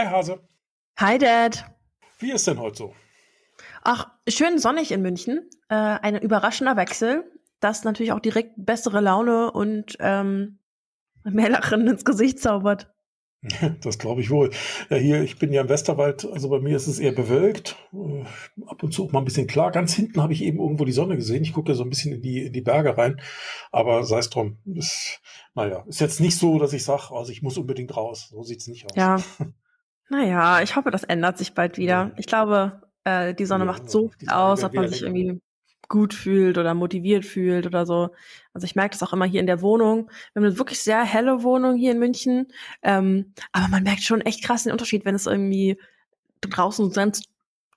Hi Hase. Hi Dad. Wie ist denn heute so? Ach, schön sonnig in München. Äh, ein überraschender Wechsel, das natürlich auch direkt bessere Laune und ähm, mehr Lachen ins Gesicht zaubert. Das glaube ich wohl. Ja, hier, ich bin ja im Westerwald, also bei mir ist es eher bewölkt. Äh, ab und zu auch mal ein bisschen klar. Ganz hinten habe ich eben irgendwo die Sonne gesehen. Ich gucke ja so ein bisschen in die, in die Berge rein. Aber sei es drum. Ist, naja, ist jetzt nicht so, dass ich sage, also ich muss unbedingt raus. So sieht es nicht aus. Ja. Naja, ich hoffe, das ändert sich bald wieder. Ich glaube, äh, die Sonne ja, macht so viel aus, ob man sich irgendwie gut fühlt oder motiviert fühlt oder so. Also ich merke das auch immer hier in der Wohnung. Wir haben eine wirklich sehr helle Wohnung hier in München. Ähm, aber man merkt schon echt krass den Unterschied, wenn es irgendwie draußen ganz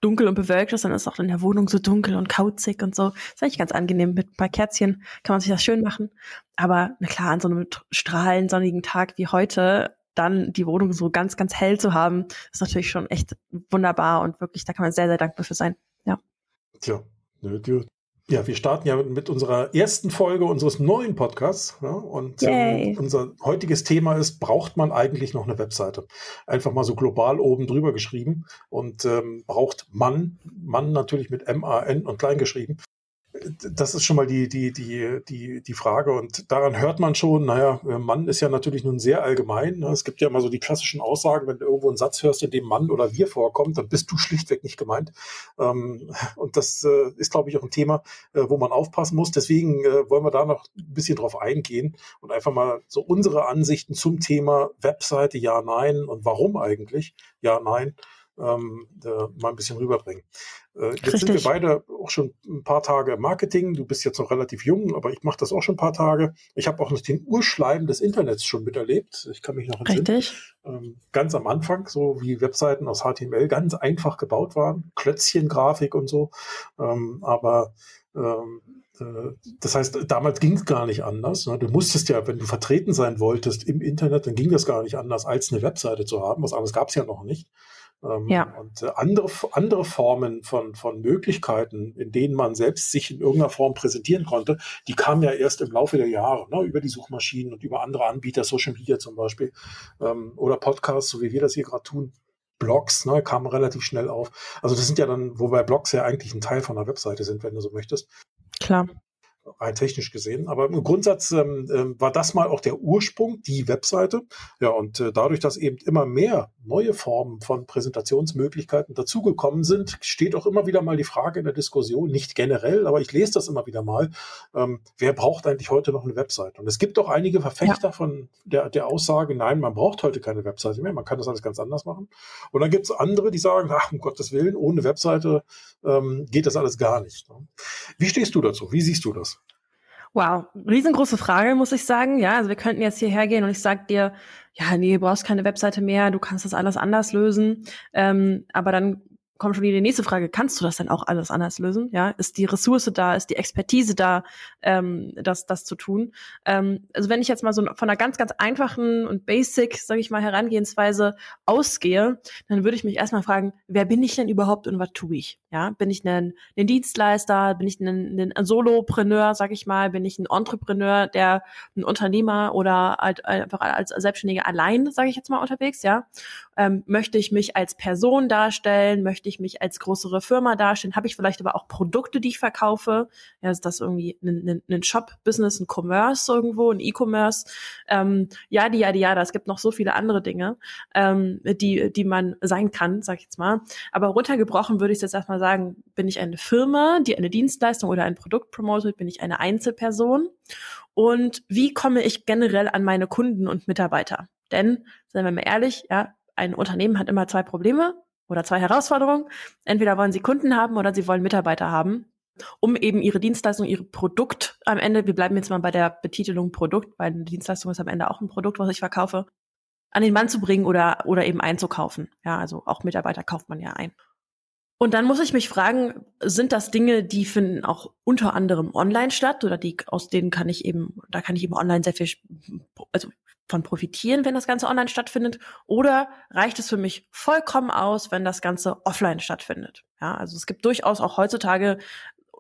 dunkel und bewölkt ist, dann ist auch in der Wohnung so dunkel und kauzig und so. Das ist eigentlich ganz angenehm. Mit ein paar Kerzchen kann man sich das schön machen. Aber na klar, an so einem strahlend sonnigen Tag wie heute dann die Wohnung so ganz, ganz hell zu haben, ist natürlich schon echt wunderbar und wirklich, da kann man sehr, sehr dankbar für sein. Ja. Tja, ja, wir starten ja mit unserer ersten Folge unseres neuen Podcasts. Ja, und ähm, unser heutiges Thema ist, braucht man eigentlich noch eine Webseite? Einfach mal so global oben drüber geschrieben. Und ähm, braucht man, Mann natürlich mit M-A-N und klein geschrieben, das ist schon mal die, die, die, die, die Frage. Und daran hört man schon, naja, Mann ist ja natürlich nun sehr allgemein. Ne? Es gibt ja immer so die klassischen Aussagen, wenn du irgendwo einen Satz hörst, in dem Mann oder wir vorkommt, dann bist du schlichtweg nicht gemeint. Ähm, und das äh, ist, glaube ich, auch ein Thema, äh, wo man aufpassen muss. Deswegen äh, wollen wir da noch ein bisschen drauf eingehen und einfach mal so unsere Ansichten zum Thema Webseite, ja, nein und warum eigentlich, ja, nein, ähm, mal ein bisschen rüberbringen. Äh, jetzt Richtig. sind wir beide auch schon ein paar Tage im Marketing. Du bist jetzt noch relativ jung, aber ich mache das auch schon ein paar Tage. Ich habe auch noch den Urschleim des Internets schon miterlebt. Ich kann mich noch entsinnen. Richtig. Ähm, ganz am Anfang, so wie Webseiten aus HTML ganz einfach gebaut waren. Klötzchen-Grafik und so. Ähm, aber ähm, äh, das heißt, damals ging es gar nicht anders. Ne? Du musstest ja, wenn du vertreten sein wolltest im Internet, dann ging das gar nicht anders, als eine Webseite zu haben. Was anderes gab es ja noch nicht. Ähm, ja. Und äh, andere, andere Formen von, von Möglichkeiten, in denen man selbst sich in irgendeiner Form präsentieren konnte, die kamen ja erst im Laufe der Jahre, ne, über die Suchmaschinen und über andere Anbieter, Social Media zum Beispiel, ähm, oder Podcasts, so wie wir das hier gerade tun. Blogs, ne, kamen relativ schnell auf. Also das sind ja dann, wobei Blogs ja eigentlich ein Teil von einer Webseite sind, wenn du so möchtest. Klar rein technisch gesehen. Aber im Grundsatz ähm, äh, war das mal auch der Ursprung, die Webseite. Ja, und äh, dadurch, dass eben immer mehr neue Formen von Präsentationsmöglichkeiten dazugekommen sind, steht auch immer wieder mal die Frage in der Diskussion, nicht generell, aber ich lese das immer wieder mal, ähm, wer braucht eigentlich heute noch eine Webseite? Und es gibt auch einige Verfechter ja. von der, der Aussage, nein, man braucht heute keine Webseite mehr, man kann das alles ganz anders machen. Und dann gibt es andere, die sagen, ach, um Gottes Willen, ohne Webseite ähm, geht das alles gar nicht. Ne? Wie stehst du dazu? Wie siehst du das? Wow, riesengroße Frage, muss ich sagen. Ja, also wir könnten jetzt hierher gehen und ich sag dir, ja, nee, du brauchst keine Webseite mehr, du kannst das alles anders lösen. Ähm, aber dann kommt schon wieder die nächste Frage, kannst du das denn auch alles anders lösen? Ja, ist die Ressource da, ist die Expertise da, ähm, das, das zu tun? Ähm, also wenn ich jetzt mal so von einer ganz, ganz einfachen und basic, sage ich mal, Herangehensweise ausgehe, dann würde ich mich erstmal fragen, wer bin ich denn überhaupt und was tue ich? Ja, bin ich ein, ein Dienstleister, bin ich ein, ein Solopreneur, sage ich mal, bin ich ein Entrepreneur, der ein Unternehmer oder halt einfach als Selbstständiger allein, sage ich jetzt mal, unterwegs, ja? Ähm, möchte ich mich als Person darstellen? Möchte ich mich als größere Firma darstellen? Habe ich vielleicht aber auch Produkte, die ich verkaufe? Ja, ist das irgendwie ein, ein, ein Shop-Business, ein Commerce irgendwo, ein E-Commerce? Ähm, ja, die, ja, die, ja, es gibt noch so viele andere Dinge, ähm, die, die man sein kann, sag ich jetzt mal. Aber runtergebrochen würde ich jetzt erstmal sagen, bin ich eine Firma, die eine Dienstleistung oder ein Produkt promotet? Bin ich eine Einzelperson? Und wie komme ich generell an meine Kunden und Mitarbeiter? Denn, seien wir mal ehrlich, ja, ein Unternehmen hat immer zwei Probleme oder zwei Herausforderungen. Entweder wollen sie Kunden haben oder sie wollen Mitarbeiter haben, um eben ihre Dienstleistung, ihre Produkt am Ende, wir bleiben jetzt mal bei der Betitelung Produkt, weil eine Dienstleistung ist am Ende auch ein Produkt, was ich verkaufe, an den Mann zu bringen oder, oder eben einzukaufen. Ja, also auch Mitarbeiter kauft man ja ein. Und dann muss ich mich fragen, sind das Dinge, die finden auch unter anderem online statt oder die, aus denen kann ich eben, da kann ich eben online sehr viel, also von profitieren, wenn das Ganze online stattfindet? Oder reicht es für mich vollkommen aus, wenn das Ganze offline stattfindet? Ja, also es gibt durchaus auch heutzutage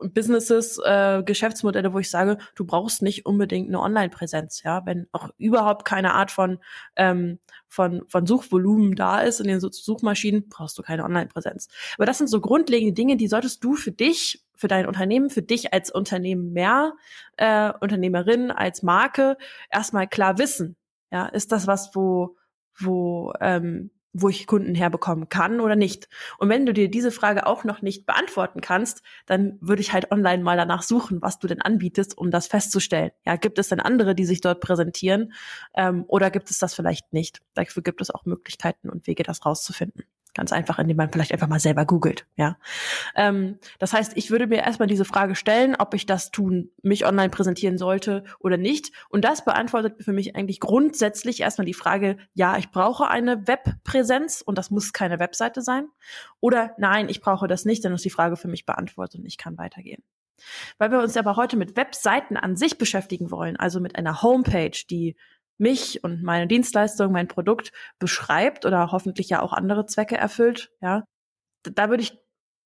Businesses, äh, Geschäftsmodelle, wo ich sage, du brauchst nicht unbedingt eine Online-Präsenz, ja, wenn auch überhaupt keine Art von ähm, von von Suchvolumen da ist in den Suchmaschinen, brauchst du keine Online-Präsenz. Aber das sind so grundlegende Dinge, die solltest du für dich, für dein Unternehmen, für dich als Unternehmen mehr, äh, Unternehmerin, als Marke erstmal klar wissen. Ja, ist das was, wo wo ähm, wo ich Kunden herbekommen kann oder nicht. Und wenn du dir diese Frage auch noch nicht beantworten kannst, dann würde ich halt online mal danach suchen, was du denn anbietest, um das festzustellen. Ja, gibt es denn andere, die sich dort präsentieren ähm, oder gibt es das vielleicht nicht? Dafür gibt es auch Möglichkeiten und Wege, das rauszufinden. Ganz einfach, indem man vielleicht einfach mal selber googelt, ja. Ähm, das heißt, ich würde mir erstmal diese Frage stellen, ob ich das tun, mich online präsentieren sollte oder nicht. Und das beantwortet für mich eigentlich grundsätzlich erstmal die Frage, ja, ich brauche eine Webpräsenz und das muss keine Webseite sein. Oder nein, ich brauche das nicht, dann ist die Frage für mich beantwortet und ich kann weitergehen. Weil wir uns aber heute mit Webseiten an sich beschäftigen wollen, also mit einer Homepage, die mich und meine Dienstleistung, mein Produkt beschreibt oder hoffentlich ja auch andere Zwecke erfüllt, ja, da würde ich,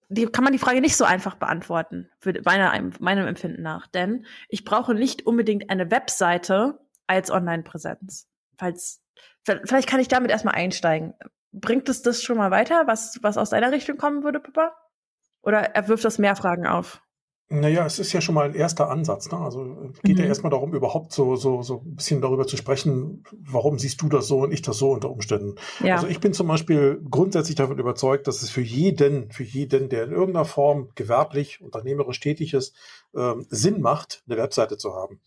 die, kann man die Frage nicht so einfach beantworten, meiner, meinem Empfinden nach. Denn ich brauche nicht unbedingt eine Webseite als Online-Präsenz. Falls, vielleicht kann ich damit erstmal einsteigen. Bringt es das schon mal weiter, was, was aus deiner Richtung kommen würde, Papa? Oder er wirft das mehr Fragen auf? Naja, es ist ja schon mal ein erster Ansatz. Ne? Also geht mhm. ja erstmal darum, überhaupt so, so, so ein bisschen darüber zu sprechen, warum siehst du das so und ich das so unter Umständen. Ja. Also ich bin zum Beispiel grundsätzlich davon überzeugt, dass es für jeden, für jeden, der in irgendeiner Form gewerblich, unternehmerisch tätig ist, äh, Sinn macht, eine Webseite zu haben.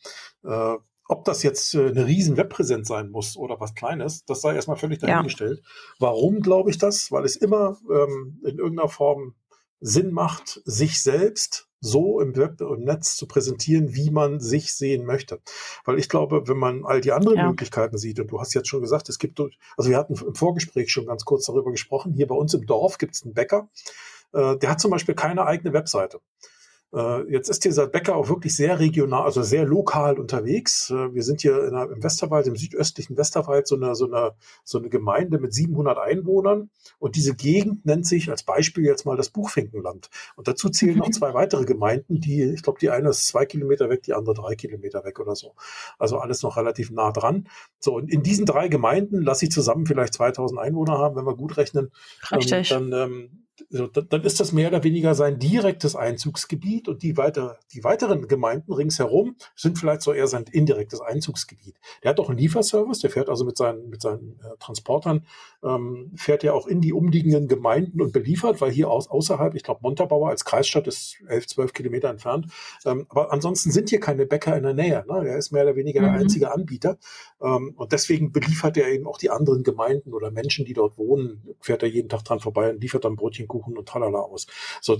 Äh, ob das jetzt äh, eine riesen Webpräsenz sein muss oder was Kleines, das sei erstmal völlig dahingestellt. Ja. Warum glaube ich das? Weil es immer ähm, in irgendeiner Form Sinn macht, sich selbst so im Web und Netz zu präsentieren, wie man sich sehen möchte. Weil ich glaube, wenn man all die anderen ja. Möglichkeiten sieht, und du hast jetzt schon gesagt, es gibt, also wir hatten im Vorgespräch schon ganz kurz darüber gesprochen, hier bei uns im Dorf gibt es einen Bäcker, äh, der hat zum Beispiel keine eigene Webseite. Äh, jetzt ist dieser Bäcker auch wirklich sehr regional, also sehr lokal unterwegs. Äh, wir sind hier der, im Westerwald, im südöstlichen Westerwald, so eine, so, eine, so eine Gemeinde mit 700 Einwohnern. Und diese Gegend nennt sich als Beispiel jetzt mal das Buchfinkenland. Und dazu zählen noch zwei weitere Gemeinden, die, ich glaube, die eine ist zwei Kilometer weg, die andere drei Kilometer weg oder so. Also alles noch relativ nah dran. So, und in diesen drei Gemeinden lasse ich zusammen vielleicht 2000 Einwohner haben, wenn wir gut rechnen. Richtig. Ähm, dann ähm, also, dann ist das mehr oder weniger sein direktes Einzugsgebiet und die, weiter, die weiteren Gemeinden ringsherum sind vielleicht so eher sein indirektes Einzugsgebiet. Der hat auch einen Lieferservice, der fährt also mit seinen, mit seinen äh, Transportern, ähm, fährt ja auch in die umliegenden Gemeinden und beliefert, weil hier aus, außerhalb, ich glaube, Montabaur als Kreisstadt ist 11, 12 Kilometer entfernt. Ähm, aber ansonsten sind hier keine Bäcker in der Nähe. Ne? Er ist mehr oder weniger mhm. der einzige Anbieter. Ähm, und deswegen beliefert er eben auch die anderen Gemeinden oder Menschen, die dort wohnen, fährt er jeden Tag dran vorbei und liefert dann Brötchen, Kuchen und Talala aus. So,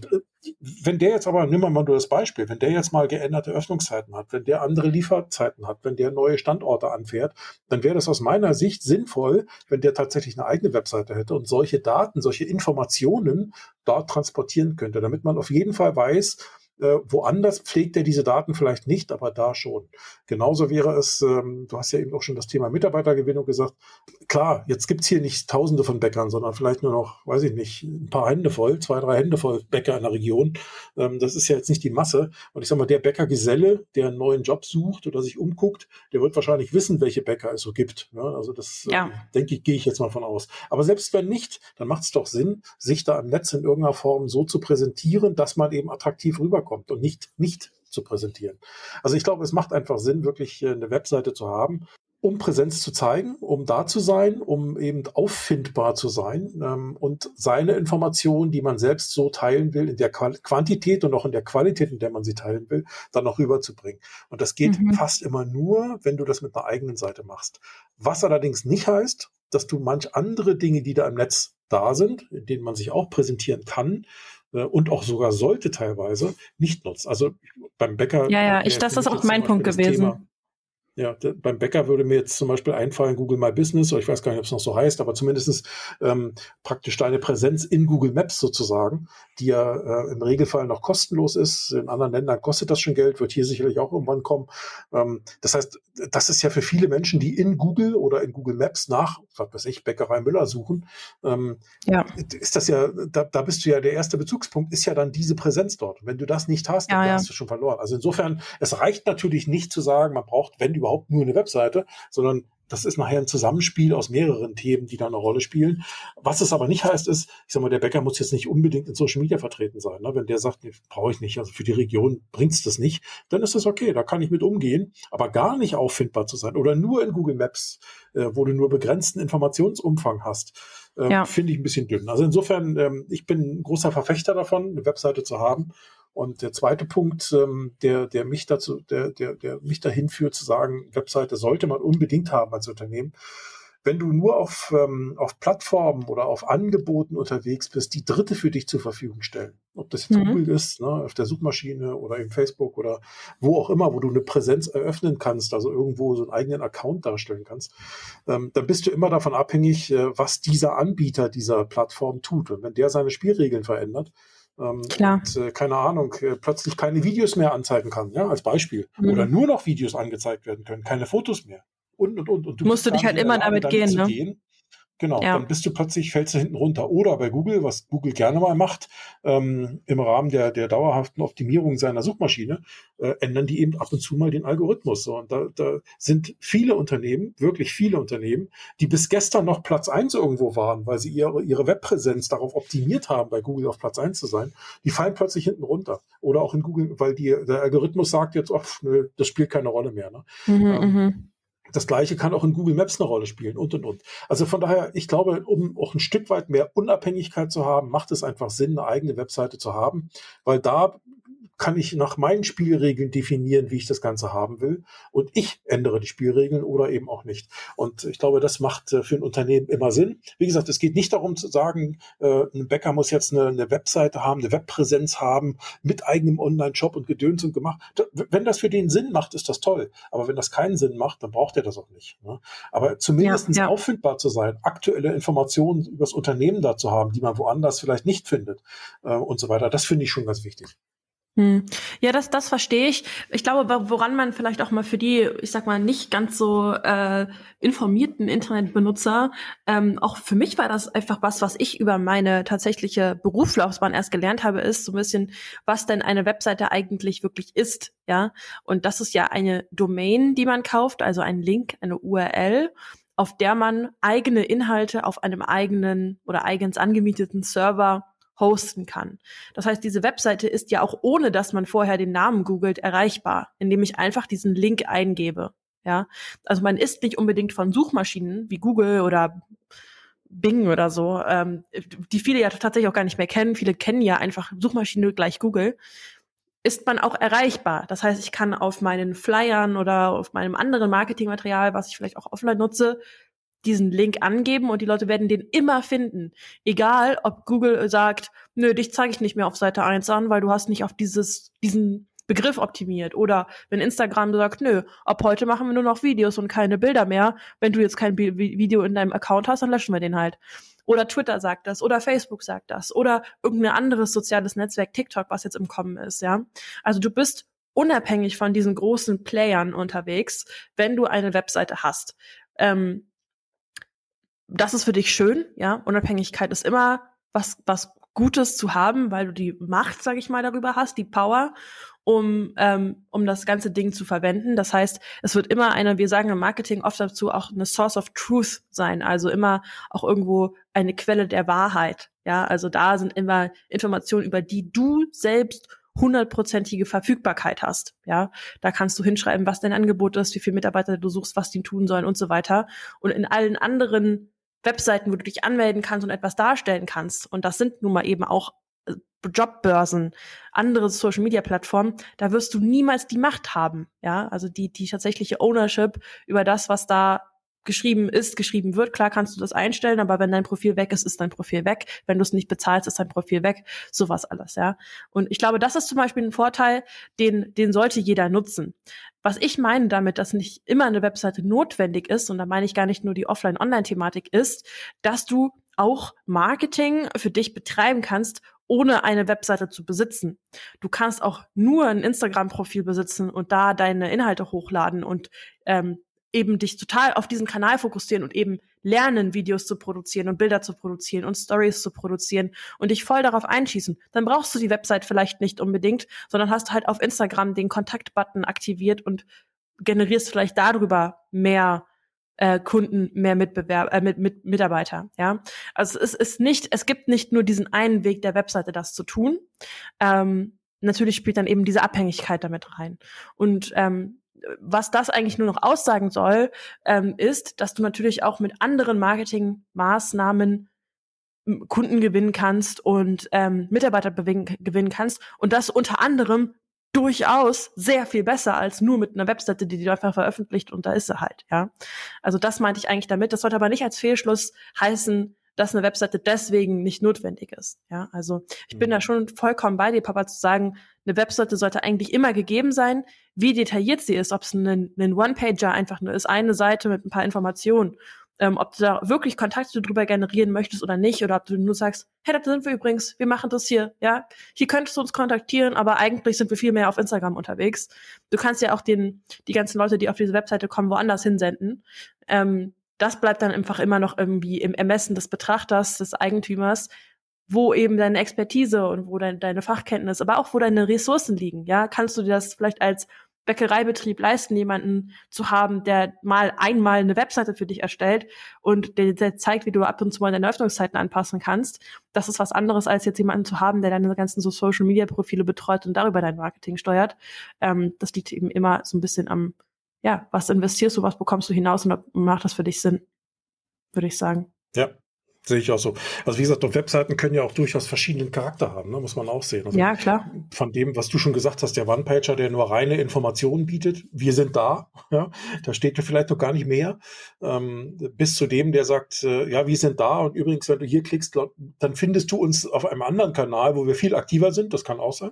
wenn der jetzt aber, nimm mal nur das Beispiel, wenn der jetzt mal geänderte Öffnungszeiten hat, wenn der andere Lieferzeiten hat, wenn der neue Standorte anfährt, dann wäre das aus meiner Sicht sinnvoll, wenn der tatsächlich eine eigene Webseite hätte und solche Daten, solche Informationen dort transportieren könnte, damit man auf jeden Fall weiß, äh, woanders pflegt er diese Daten vielleicht nicht, aber da schon. Genauso wäre es, ähm, du hast ja eben auch schon das Thema Mitarbeitergewinnung gesagt. Klar, jetzt gibt's hier nicht tausende von Bäckern, sondern vielleicht nur noch, weiß ich nicht, ein paar Hände voll, zwei, drei Hände voll Bäcker in der Region. Ähm, das ist ja jetzt nicht die Masse. Und ich sag mal, der Bäckergeselle, der einen neuen Job sucht oder sich umguckt, der wird wahrscheinlich wissen, welche Bäcker es so gibt. Ja, also das ja. äh, denke ich, gehe ich jetzt mal von aus. Aber selbst wenn nicht, dann macht es doch Sinn, sich da im Netz in irgendeiner Form so zu präsentieren, dass man eben attraktiv rüberkommt kommt und nicht, nicht zu präsentieren. Also ich glaube, es macht einfach Sinn, wirklich eine Webseite zu haben, um Präsenz zu zeigen, um da zu sein, um eben auffindbar zu sein ähm, und seine Informationen, die man selbst so teilen will, in der Quantität und auch in der Qualität, in der man sie teilen will, dann noch rüberzubringen. Und das geht mhm. fast immer nur, wenn du das mit einer eigenen Seite machst. Was allerdings nicht heißt, dass du manch andere Dinge, die da im Netz da sind, in denen man sich auch präsentieren kann, äh, und auch sogar sollte teilweise nicht nutzt. Also beim Bäcker. Ja, ja, ich, das ist auch mein Punkt gewesen. Thema, Ja, beim Bäcker würde mir jetzt zum Beispiel einfallen Google My Business, oder ich weiß gar nicht, ob es noch so heißt, aber zumindest ähm, praktisch deine Präsenz in Google Maps sozusagen, die ja äh, im Regelfall noch kostenlos ist. In anderen Ländern kostet das schon Geld, wird hier sicherlich auch irgendwann kommen. Ähm, das heißt, das ist ja für viele Menschen, die in Google oder in Google Maps nach, was weiß ich, Bäckerei Müller suchen, ähm, ja. ist das ja, da, da bist du ja der erste Bezugspunkt, ist ja dann diese Präsenz dort. Wenn du das nicht hast, dann ja, hast du schon verloren. Also insofern, es reicht natürlich nicht zu sagen, man braucht, wenn überhaupt, nur eine Webseite, sondern das ist nachher ein Zusammenspiel aus mehreren Themen, die da eine Rolle spielen. Was es aber nicht heißt, ist, ich sag mal, der Bäcker muss jetzt nicht unbedingt in Social Media vertreten sein. Ne? Wenn der sagt, nee, brauche ich nicht, also für die Region bringt's das nicht, dann ist das okay, da kann ich mit umgehen. Aber gar nicht auffindbar zu sein oder nur in Google Maps, äh, wo du nur begrenzten Informationsumfang hast, äh, ja. finde ich ein bisschen dünn. Also insofern, ähm, ich bin ein großer Verfechter davon, eine Webseite zu haben und der zweite Punkt, ähm, der, der mich dazu, der, der, der mich dahin führt zu sagen, Webseite sollte man unbedingt haben als Unternehmen. Wenn du nur auf, ähm, auf Plattformen oder auf Angeboten unterwegs bist, die Dritte für dich zur Verfügung stellen, ob das jetzt mhm. Google ist, ne, auf der Suchmaschine oder im Facebook oder wo auch immer, wo du eine Präsenz eröffnen kannst, also irgendwo so einen eigenen Account darstellen kannst, ähm, dann bist du immer davon abhängig, äh, was dieser Anbieter dieser Plattform tut. Und wenn der seine Spielregeln verändert, ähm, Klar. Und, äh, keine Ahnung, äh, plötzlich keine Videos mehr anzeigen kann, ja, als Beispiel. Mhm. Oder nur noch Videos angezeigt werden können, keine Fotos mehr. Und, und, und. und du musst du dich halt immer damit gehen, ne? Gehen, Genau, ja. dann bist du plötzlich, fällst du hinten runter. Oder bei Google, was Google gerne mal macht, ähm, im Rahmen der, der dauerhaften Optimierung seiner Suchmaschine, äh, ändern die eben ab und zu mal den Algorithmus. So, und da, da sind viele Unternehmen, wirklich viele Unternehmen, die bis gestern noch Platz eins irgendwo waren, weil sie ihre, ihre Webpräsenz darauf optimiert haben, bei Google auf Platz eins zu sein, die fallen plötzlich hinten runter. Oder auch in Google, weil die, der Algorithmus sagt jetzt, ach, nö, das spielt keine Rolle mehr. Ne? Mhm, ähm, mhm. Das gleiche kann auch in Google Maps eine Rolle spielen und und und. Also von daher, ich glaube, um auch ein Stück weit mehr Unabhängigkeit zu haben, macht es einfach Sinn, eine eigene Webseite zu haben, weil da kann ich nach meinen Spielregeln definieren, wie ich das Ganze haben will. Und ich ändere die Spielregeln oder eben auch nicht. Und ich glaube, das macht äh, für ein Unternehmen immer Sinn. Wie gesagt, es geht nicht darum zu sagen, äh, ein Bäcker muss jetzt eine, eine Webseite haben, eine Webpräsenz haben mit eigenem Online-Shop und Gedöns und gemacht. Wenn das für den Sinn macht, ist das toll. Aber wenn das keinen Sinn macht, dann braucht er das auch nicht. Ne? Aber zumindest ja, ja. auffindbar zu sein, aktuelle Informationen über das Unternehmen da zu haben, die man woanders vielleicht nicht findet äh, und so weiter, das finde ich schon ganz wichtig. Hm. Ja, das, das verstehe ich. Ich glaube, woran man vielleicht auch mal für die, ich sag mal, nicht ganz so äh, informierten Internetbenutzer, ähm, auch für mich war das einfach was, was ich über meine tatsächliche Berufslaufbahn erst gelernt habe, ist so ein bisschen, was denn eine Webseite eigentlich wirklich ist, ja. Und das ist ja eine Domain, die man kauft, also ein Link, eine URL auf der man eigene Inhalte auf einem eigenen oder eigens angemieteten Server hosten kann. Das heißt, diese Webseite ist ja auch ohne, dass man vorher den Namen googelt, erreichbar, indem ich einfach diesen Link eingebe. Ja, also man ist nicht unbedingt von Suchmaschinen wie Google oder Bing oder so, ähm, die viele ja tatsächlich auch gar nicht mehr kennen. Viele kennen ja einfach Suchmaschine gleich Google. Ist man auch erreichbar. Das heißt, ich kann auf meinen Flyern oder auf meinem anderen Marketingmaterial, was ich vielleicht auch offline nutze, diesen Link angeben und die Leute werden den immer finden. Egal, ob Google sagt, nö, dich zeige ich nicht mehr auf Seite 1 an, weil du hast nicht auf dieses, diesen Begriff optimiert. Oder wenn Instagram sagt, nö, ab heute machen wir nur noch Videos und keine Bilder mehr. Wenn du jetzt kein Video in deinem Account hast, dann löschen wir den halt. Oder Twitter sagt das, oder Facebook sagt das, oder irgendein anderes soziales Netzwerk, TikTok, was jetzt im Kommen ist, ja. Also du bist unabhängig von diesen großen Playern unterwegs, wenn du eine Webseite hast. Ähm, das ist für dich schön, ja. Unabhängigkeit ist immer was, was Gutes zu haben, weil du die Macht, sag ich mal, darüber hast, die Power, um, ähm, um das ganze Ding zu verwenden. Das heißt, es wird immer eine, wir sagen im Marketing oft dazu, auch eine Source of Truth sein, also immer auch irgendwo eine Quelle der Wahrheit. Ja, also da sind immer Informationen, über die du selbst hundertprozentige Verfügbarkeit hast. Ja, da kannst du hinschreiben, was dein Angebot ist, wie viele Mitarbeiter du suchst, was die tun sollen und so weiter. Und in allen anderen Webseiten, wo du dich anmelden kannst und etwas darstellen kannst. Und das sind nun mal eben auch äh, Jobbörsen, andere Social Media Plattformen, da wirst du niemals die Macht haben, ja, also die, die tatsächliche Ownership über das, was da geschrieben ist, geschrieben wird. Klar kannst du das einstellen, aber wenn dein Profil weg ist, ist dein Profil weg. Wenn du es nicht bezahlst, ist dein Profil weg. Sowas alles, ja. Und ich glaube, das ist zum Beispiel ein Vorteil, den, den sollte jeder nutzen. Was ich meine damit, dass nicht immer eine Webseite notwendig ist, und da meine ich gar nicht nur die Offline-Online-Thematik ist, dass du auch Marketing für dich betreiben kannst, ohne eine Webseite zu besitzen. Du kannst auch nur ein Instagram-Profil besitzen und da deine Inhalte hochladen und ähm, eben dich total auf diesen Kanal fokussieren und eben lernen, Videos zu produzieren und Bilder zu produzieren und Stories zu produzieren und dich voll darauf einschießen, dann brauchst du die Website vielleicht nicht unbedingt, sondern hast halt auf Instagram den Kontaktbutton aktiviert und generierst vielleicht darüber mehr äh, Kunden, mehr Mitbewerber, äh, mit, mit Mitarbeiter. Ja, also es ist nicht, es gibt nicht nur diesen einen Weg der Webseite, das zu tun. Ähm, natürlich spielt dann eben diese Abhängigkeit damit rein. Und ähm, was das eigentlich nur noch aussagen soll, ähm, ist, dass du natürlich auch mit anderen Marketingmaßnahmen Kunden gewinnen kannst und ähm, Mitarbeiter gewinnen kannst und das unter anderem durchaus sehr viel besser als nur mit einer Webseite, die du einfach veröffentlicht und da ist sie halt, ja. Also das meinte ich eigentlich damit. Das sollte aber nicht als Fehlschluss heißen, dass eine Webseite deswegen nicht notwendig ist. Ja, also ich bin da mhm. schon vollkommen bei dir, Papa, zu sagen, eine Webseite sollte eigentlich immer gegeben sein, wie detailliert sie ist, ob es ein, ein One-Pager einfach nur ist, eine Seite mit ein paar Informationen, ähm, ob du da wirklich Kontakte drüber generieren möchtest oder nicht, oder ob du nur sagst, hey, da sind wir übrigens, wir machen das hier, ja, hier könntest du uns kontaktieren, aber eigentlich sind wir viel mehr auf Instagram unterwegs. Du kannst ja auch den, die ganzen Leute, die auf diese Webseite kommen, woanders hinsenden. Ähm, das bleibt dann einfach immer noch irgendwie im Ermessen des Betrachters, des Eigentümers, wo eben deine Expertise und wo dein, deine Fachkenntnis, aber auch wo deine Ressourcen liegen. Ja, kannst du dir das vielleicht als Bäckereibetrieb leisten, jemanden zu haben, der mal einmal eine Webseite für dich erstellt und der, der zeigt, wie du ab und zu mal deine Öffnungszeiten anpassen kannst. Das ist was anderes, als jetzt jemanden zu haben, der deine ganzen so Social Media Profile betreut und darüber dein Marketing steuert. Ähm, das liegt eben immer so ein bisschen am, ja, was investierst du, was bekommst du hinaus und macht das für dich Sinn, würde ich sagen. Ja, Sehe ich auch so. Also wie gesagt, Webseiten können ja auch durchaus verschiedenen Charakter haben, ne? muss man auch sehen. Also ja, klar. Von dem, was du schon gesagt hast, der One-Pager, der nur reine Informationen bietet, wir sind da, ja, da steht vielleicht noch gar nicht mehr, ähm, bis zu dem, der sagt, äh, ja, wir sind da und übrigens, wenn du hier klickst, dann findest du uns auf einem anderen Kanal, wo wir viel aktiver sind, das kann auch sein.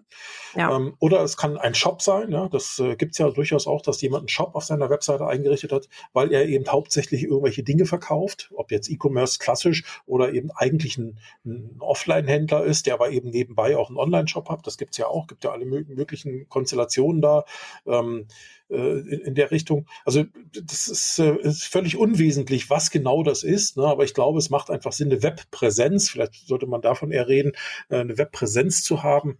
Ja. Ähm, oder es kann ein Shop sein, ja, das äh, gibt es ja durchaus auch, dass jemand einen Shop auf seiner Webseite eingerichtet hat, weil er eben hauptsächlich irgendwelche Dinge verkauft, ob jetzt E-Commerce klassisch oder eben eigentlich ein, ein Offline-Händler ist, der aber eben nebenbei auch einen Online-Shop hat. Das gibt's ja auch, gibt ja alle möglichen Konstellationen da. Ähm, äh, in, der Richtung. Also das ist, äh, ist völlig unwesentlich, was genau das ist, ne? aber ich glaube, es macht einfach Sinn, eine Webpräsenz, vielleicht sollte man davon eher reden, äh, eine Webpräsenz zu haben,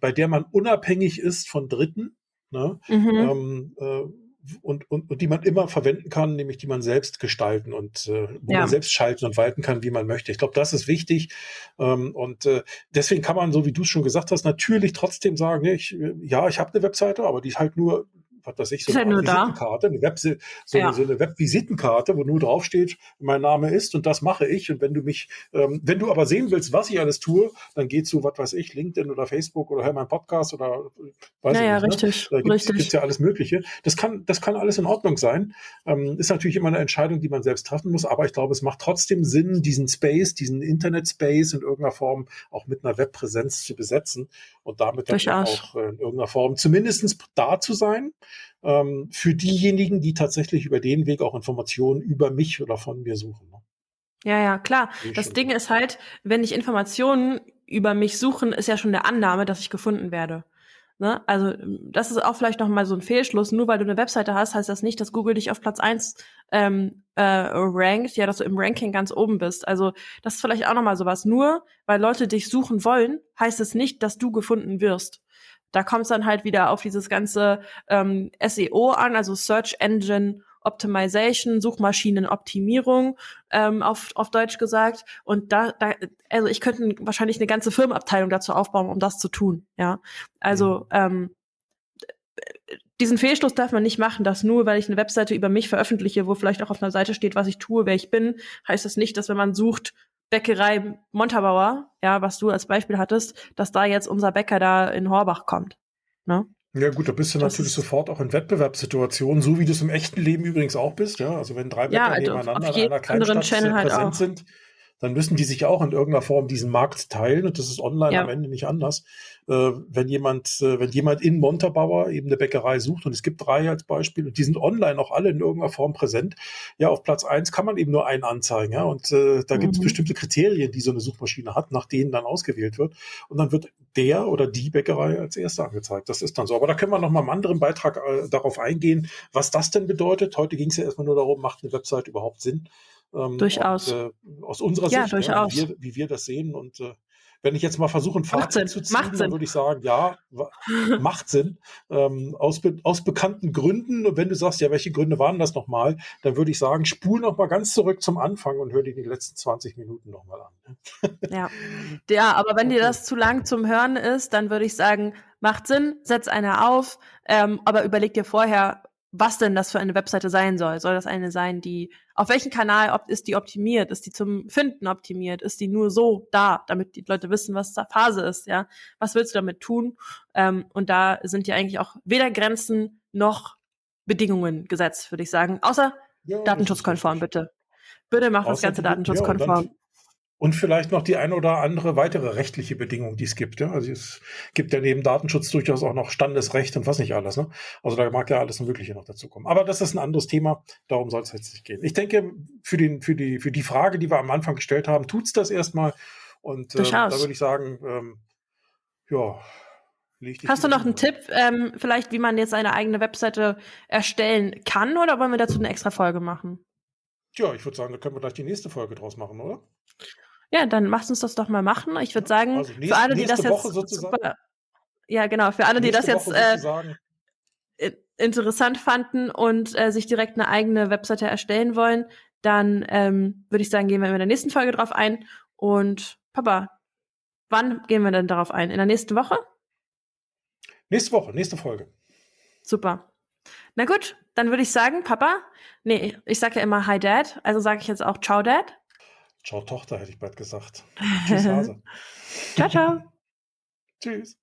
bei der man unabhängig ist von Dritten. Ne? Mhm. Ähm, äh, und, und, und die man immer verwenden kann, nämlich die man selbst gestalten und äh, wo ja. man selbst schalten und walten kann, wie man möchte. Ich glaube, das ist wichtig. Ähm, und äh, deswegen kann man, so wie du es schon gesagt hast, natürlich trotzdem sagen, ich, ja, ich habe eine Webseite, aber die ist halt nur was weiß ich, so eine halt Visitenkarte, eine, Web, so, ja. eine, so eine Webvisitenkarte, wo nur draufsteht, mein Name ist und das mache ich. Und wenn du mich, ähm, wenn du aber sehen willst, was ich alles tue, dann geh zu, was weiß ich, LinkedIn oder Facebook oder hör meinen Podcast oder weiß naja, ich nicht. Richtig, ne? Da gibt es ja alles Mögliche. Das kann, das kann alles in Ordnung sein. Ähm, ist natürlich immer eine Entscheidung, die man selbst treffen muss, aber ich glaube, es macht trotzdem Sinn, diesen Space, diesen Internet-Space in irgendeiner Form auch mit einer Webpräsenz zu besetzen und damit dann auch äh, in irgendeiner Form zumindest da zu sein ähm, für diejenigen, die tatsächlich über den Weg auch Informationen über mich oder von mir suchen. Ne? Ja, ja, klar. Das Ding ist halt, wenn ich Informationen über mich suchen, ist ja schon der Annahme, dass ich gefunden werde. Ne? Also das ist auch vielleicht noch mal so ein Fehlschluss. Nur weil du eine Webseite hast, heißt das nicht, dass Google dich auf Platz eins ähm, äh, rankt, ja, dass du im Ranking ganz oben bist. Also das ist vielleicht auch noch mal sowas. Nur weil Leute dich suchen wollen, heißt es nicht, dass du gefunden wirst. Da kommt es dann halt wieder auf dieses ganze ähm, SEO an, also Search Engine Optimization, Suchmaschinenoptimierung ähm, auf, auf Deutsch gesagt. Und da, da, also ich könnte wahrscheinlich eine ganze Firmenabteilung dazu aufbauen, um das zu tun. Ja, also mhm. ähm, diesen Fehlschluss darf man nicht machen, dass nur weil ich eine Webseite über mich veröffentliche, wo vielleicht auch auf einer Seite steht, was ich tue, wer ich bin, heißt das nicht, dass wenn man sucht, Bäckerei Montabaur, ja, was du als Beispiel hattest, dass da jetzt unser Bäcker da in Horbach kommt. Ne? Ja gut, da bist du das natürlich sofort auch in Wettbewerbssituationen, so wie du es im echten Leben übrigens auch bist. Ja, also wenn drei Bäcker ja, also nebeneinander in einer Kleinstadt halt präsent auch. sind, dann müssen die sich auch in irgendeiner Form diesen Markt teilen und das ist online ja. am Ende nicht anders. Äh, wenn jemand, äh, wenn jemand in Montabaur eben eine Bäckerei sucht und es gibt drei als Beispiel und die sind online auch alle in irgendeiner Form präsent, ja, auf Platz eins kann man eben nur einen anzeigen, ja, und äh, da mhm. gibt es bestimmte Kriterien, die so eine Suchmaschine hat, nach denen dann ausgewählt wird und dann wird der oder die Bäckerei als erste angezeigt. Das ist dann so. Aber da können wir noch mal im anderen Beitrag äh, darauf eingehen, was das denn bedeutet. Heute ging es ja erstmal nur darum, macht eine Website überhaupt Sinn? Ähm, durchaus. Und, äh, aus unserer ja, Sicht, durchaus. Ja, wie, wir, wie, wir, das sehen. Und äh, wenn ich jetzt mal versuche, ein Fazit zu ziehen, dann würde ich sagen, ja, macht Sinn. Ähm, aus, aus bekannten Gründen. Und wenn du sagst, ja, welche Gründe waren das nochmal, dann würde ich sagen, spul nochmal ganz zurück zum Anfang und hör dir die letzten 20 Minuten nochmal an. ja. ja, aber wenn okay. dir das zu lang zum Hören ist, dann würde ich sagen, macht Sinn, setz eine auf, ähm, aber überleg dir vorher, was denn das für eine Webseite sein soll. Soll das eine sein, die, auf welchen Kanal ist die optimiert? Ist die zum Finden optimiert? Ist die nur so da, damit die Leute wissen, was da Phase ist, ja? Was willst du damit tun? Ähm, und da sind ja eigentlich auch weder Grenzen noch Bedingungen gesetzt, würde ich sagen. Außer ja, datenschutzkonform, bitte. Bitte mach das Ganze datenschutzkonform. Ja, und vielleicht noch die ein oder andere weitere rechtliche Bedingung, die es gibt. Ja? Also es gibt ja neben Datenschutz durchaus auch noch Standesrecht und was nicht alles. Ne? Also da mag ja alles Mögliche noch dazu kommen. Aber das ist ein anderes Thema. Darum soll es jetzt nicht gehen. Ich denke, für, den, für, die, für die Frage, die wir am Anfang gestellt haben, tut's das erstmal. Und ähm, da würde ich sagen, ähm, ja. Hast du noch einen Tipp, ähm, vielleicht, wie man jetzt eine eigene Webseite erstellen kann, oder wollen wir dazu eine extra Folge machen? Ja, ich würde sagen, da können wir gleich die nächste Folge draus machen, oder? Ja, dann macht uns das doch mal machen. Ich würde sagen, also nächste, für alle, die das jetzt super, ja genau, für alle, die das jetzt äh, interessant fanden und äh, sich direkt eine eigene Webseite erstellen wollen, dann ähm, würde ich sagen, gehen wir in der nächsten Folge drauf ein. Und Papa, wann gehen wir denn darauf ein? In der nächsten Woche? Nächste Woche, nächste Folge. Super. Na gut, dann würde ich sagen, Papa, nee, ich sage ja immer Hi Dad, also sage ich jetzt auch Ciao Dad. Ciao, Tochter, hätte ich bald gesagt. Tschüss, Hase. ciao, ciao. Tschüss.